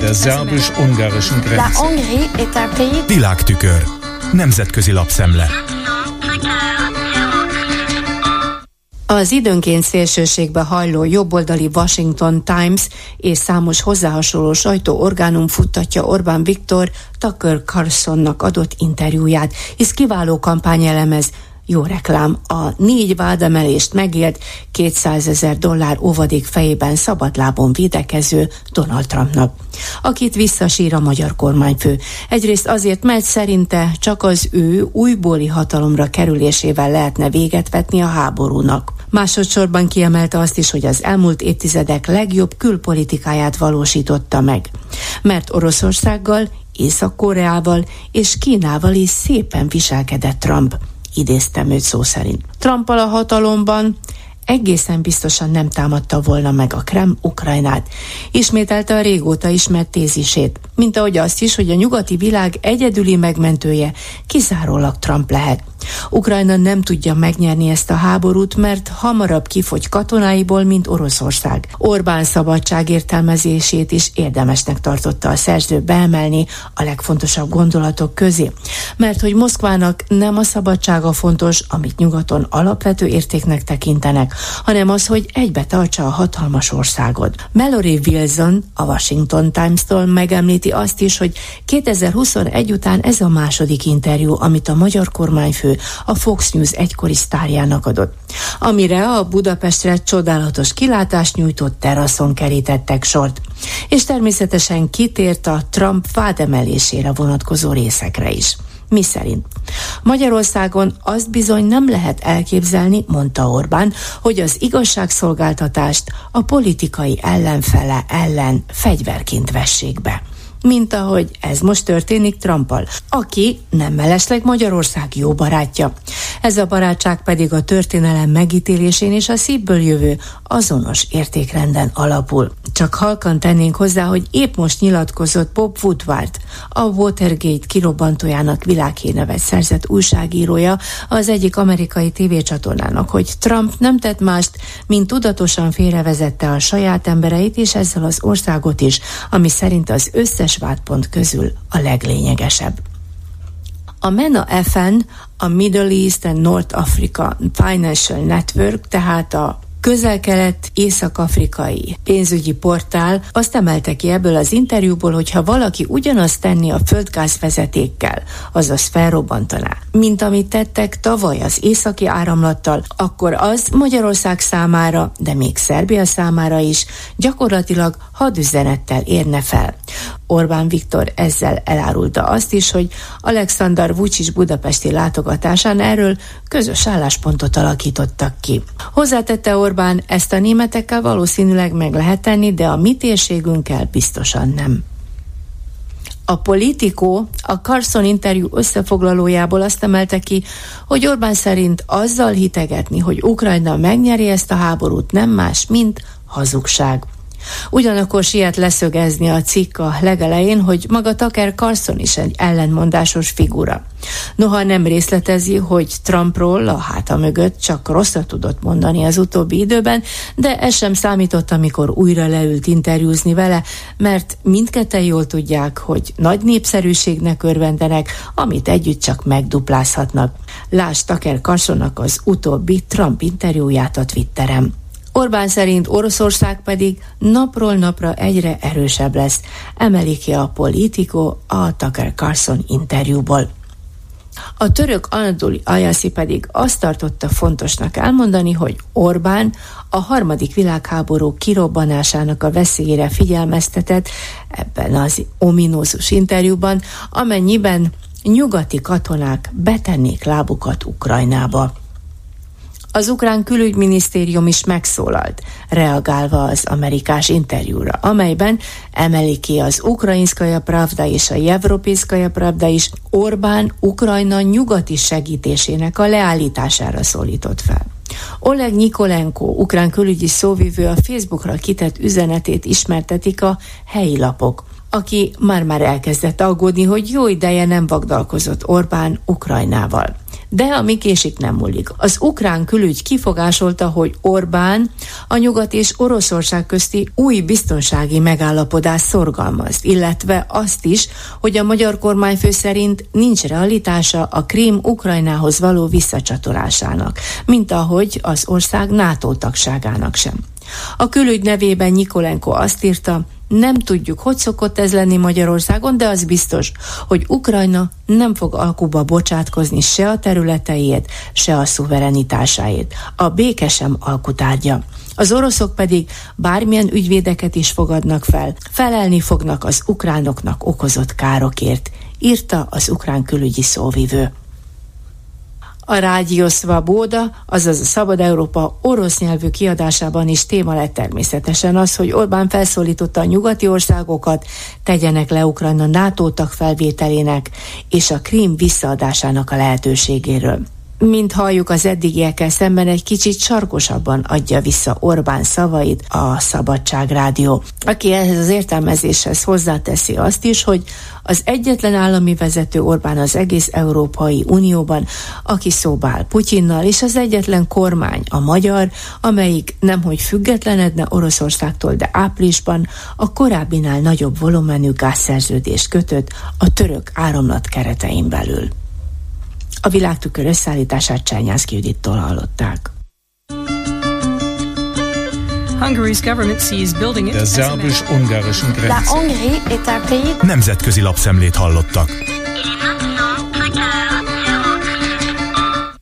Der szerbus-ungarischen Grenze. Világtükör. Nemzetközi lapszemle. Az időnként szélsőségbe hajló jobboldali Washington Times és számos hozzáhasonló sajtóorgánum futtatja Orbán Viktor Tucker Carlsonnak adott interjúját, hisz kiváló kampányelemez jó reklám. A négy vádemelést megélt 200 ezer dollár óvadék fejében szabadlábon védekező Donald Trumpnak, akit visszasír a magyar kormányfő. Egyrészt azért, mert szerinte csak az ő újbóli hatalomra kerülésével lehetne véget vetni a háborúnak. Másodszorban kiemelte azt is, hogy az elmúlt évtizedek legjobb külpolitikáját valósította meg. Mert Oroszországgal, Észak-Koreával és Kínával is szépen viselkedett Trump idéztem őt szó szerint. Trump a hatalomban egészen biztosan nem támadta volna meg a Krem Ukrajnát. Ismételte a régóta ismert tézisét, mint ahogy azt is, hogy a nyugati világ egyedüli megmentője kizárólag Trump lehet. Ukrajna nem tudja megnyerni ezt a háborút, mert hamarabb kifogy katonáiból, mint Oroszország. Orbán szabadság értelmezését is érdemesnek tartotta a szerző beemelni a legfontosabb gondolatok közé. Mert hogy Moszkvának nem a szabadsága fontos, amit nyugaton alapvető értéknek tekintenek, hanem az, hogy egybe tartsa a hatalmas országot. Mallory Wilson a Washington Times-tól megemlíti azt is, hogy 2021 után ez a második interjú, amit a magyar kormányfő a Fox News egykori sztárjának adott, amire a Budapestre csodálatos kilátást nyújtott teraszon kerítettek sort, és természetesen kitért a Trump vádemelésére vonatkozó részekre is. Mi szerint? Magyarországon azt bizony nem lehet elképzelni, mondta Orbán, hogy az igazságszolgáltatást a politikai ellenfele ellen fegyverként vessék be mint ahogy ez most történik Trumpal, aki nem mellesleg Magyarország jó barátja. Ez a barátság pedig a történelem megítélésén és a szívből jövő azonos értékrenden alapul. Csak halkan tennénk hozzá, hogy épp most nyilatkozott Bob Woodward, a Watergate kirobbantójának világhírnevet szerzett újságírója az egyik amerikai tévécsatornának, hogy Trump nem tett mást, mint tudatosan félrevezette a saját embereit és ezzel az országot is, ami szerint az összes vádpont közül a leglényegesebb. A MENA FN, a Middle East and North Africa Financial Network, tehát a közel-kelet észak-afrikai pénzügyi portál azt emelte ki ebből az interjúból, hogy ha valaki ugyanazt tenni a földgázvezetékkel, azaz felrobbantaná, mint amit tettek tavaly az északi áramlattal, akkor az Magyarország számára, de még Szerbia számára is gyakorlatilag hadüzenettel érne fel. Orbán Viktor ezzel elárulta azt is, hogy Alexander Vucic budapesti látogatásán erről közös álláspontot alakítottak ki. Hozzátette Orbán, ezt a németekkel valószínűleg meg lehet tenni, de a mi térségünkkel biztosan nem. A politikó a Carson interjú összefoglalójából azt emelte ki, hogy Orbán szerint azzal hitegetni, hogy Ukrajna megnyeri ezt a háborút nem más, mint hazugság. Ugyanakkor siet leszögezni a cikk a legelején, hogy maga Tucker Carlson is egy ellenmondásos figura. Noha nem részletezi, hogy Trumpról a háta mögött csak rosszat tudott mondani az utóbbi időben, de ez sem számított, amikor újra leült interjúzni vele, mert mindketten jól tudják, hogy nagy népszerűségnek örvendenek, amit együtt csak megduplázhatnak. Lásd Tucker Carlsonnak az utóbbi Trump interjúját a Twitteren. Orbán szerint Oroszország pedig napról napra egyre erősebb lesz, emeli ki a politikó a Tucker Carlson interjúból. A török Anadoli Ayasi pedig azt tartotta fontosnak elmondani, hogy Orbán a harmadik világháború kirobbanásának a veszélyére figyelmeztetett ebben az ominózus interjúban, amennyiben nyugati katonák betennék lábukat Ukrajnába. Az ukrán külügyminisztérium is megszólalt, reagálva az amerikás interjúra, amelyben emeli ki az Ukrajinszkaja Pravda és a Jevropészkaja Pravda is Orbán Ukrajna nyugati segítésének a leállítására szólított fel. Oleg Nikolenko, ukrán külügyi szóvivő a Facebookra kitett üzenetét ismertetik a helyi lapok aki már-már elkezdett aggódni, hogy jó ideje nem vagdalkozott Orbán Ukrajnával De ami késik nem múlik. Az ukrán külügy kifogásolta, hogy Orbán a nyugat és Oroszország közti új biztonsági megállapodás szorgalmaz, illetve azt is, hogy a magyar kormányfő szerint nincs realitása a Krím Ukrajnához való visszacsatolásának, mint ahogy az ország NATO tagságának sem. A külügy nevében Nikolenko azt írta, nem tudjuk, hogy szokott ez lenni Magyarországon, de az biztos, hogy Ukrajna nem fog alkuba bocsátkozni se a területeiért, se a szuverenitásáért. A béke sem alkutárgya. Az oroszok pedig bármilyen ügyvédeket is fogadnak fel, felelni fognak az ukránoknak okozott károkért, írta az ukrán külügyi szóvivő. A Rádió Bóda, azaz a Szabad Európa orosz nyelvű kiadásában is téma lett természetesen az, hogy Orbán felszólította a nyugati országokat, tegyenek le Ukrajna NATO tag felvételének és a Krím visszaadásának a lehetőségéről mint halljuk az eddigiekkel szemben egy kicsit sarkosabban adja vissza Orbán szavait a Szabadság Rádió, aki ehhez az értelmezéshez hozzáteszi azt is, hogy az egyetlen állami vezető Orbán az egész Európai Unióban, aki szóbál Putyinnal, és az egyetlen kormány, a magyar, amelyik nemhogy függetlenedne Oroszországtól, de áprilisban a korábbinál nagyobb volumenű gázszerződést kötött a török áramlat keretein belül. A világtükör összeállítását Csányászki Judittól hallották. Der szerbus-ungarischen Grenze. Nemzetközi lapszemlét hallottak.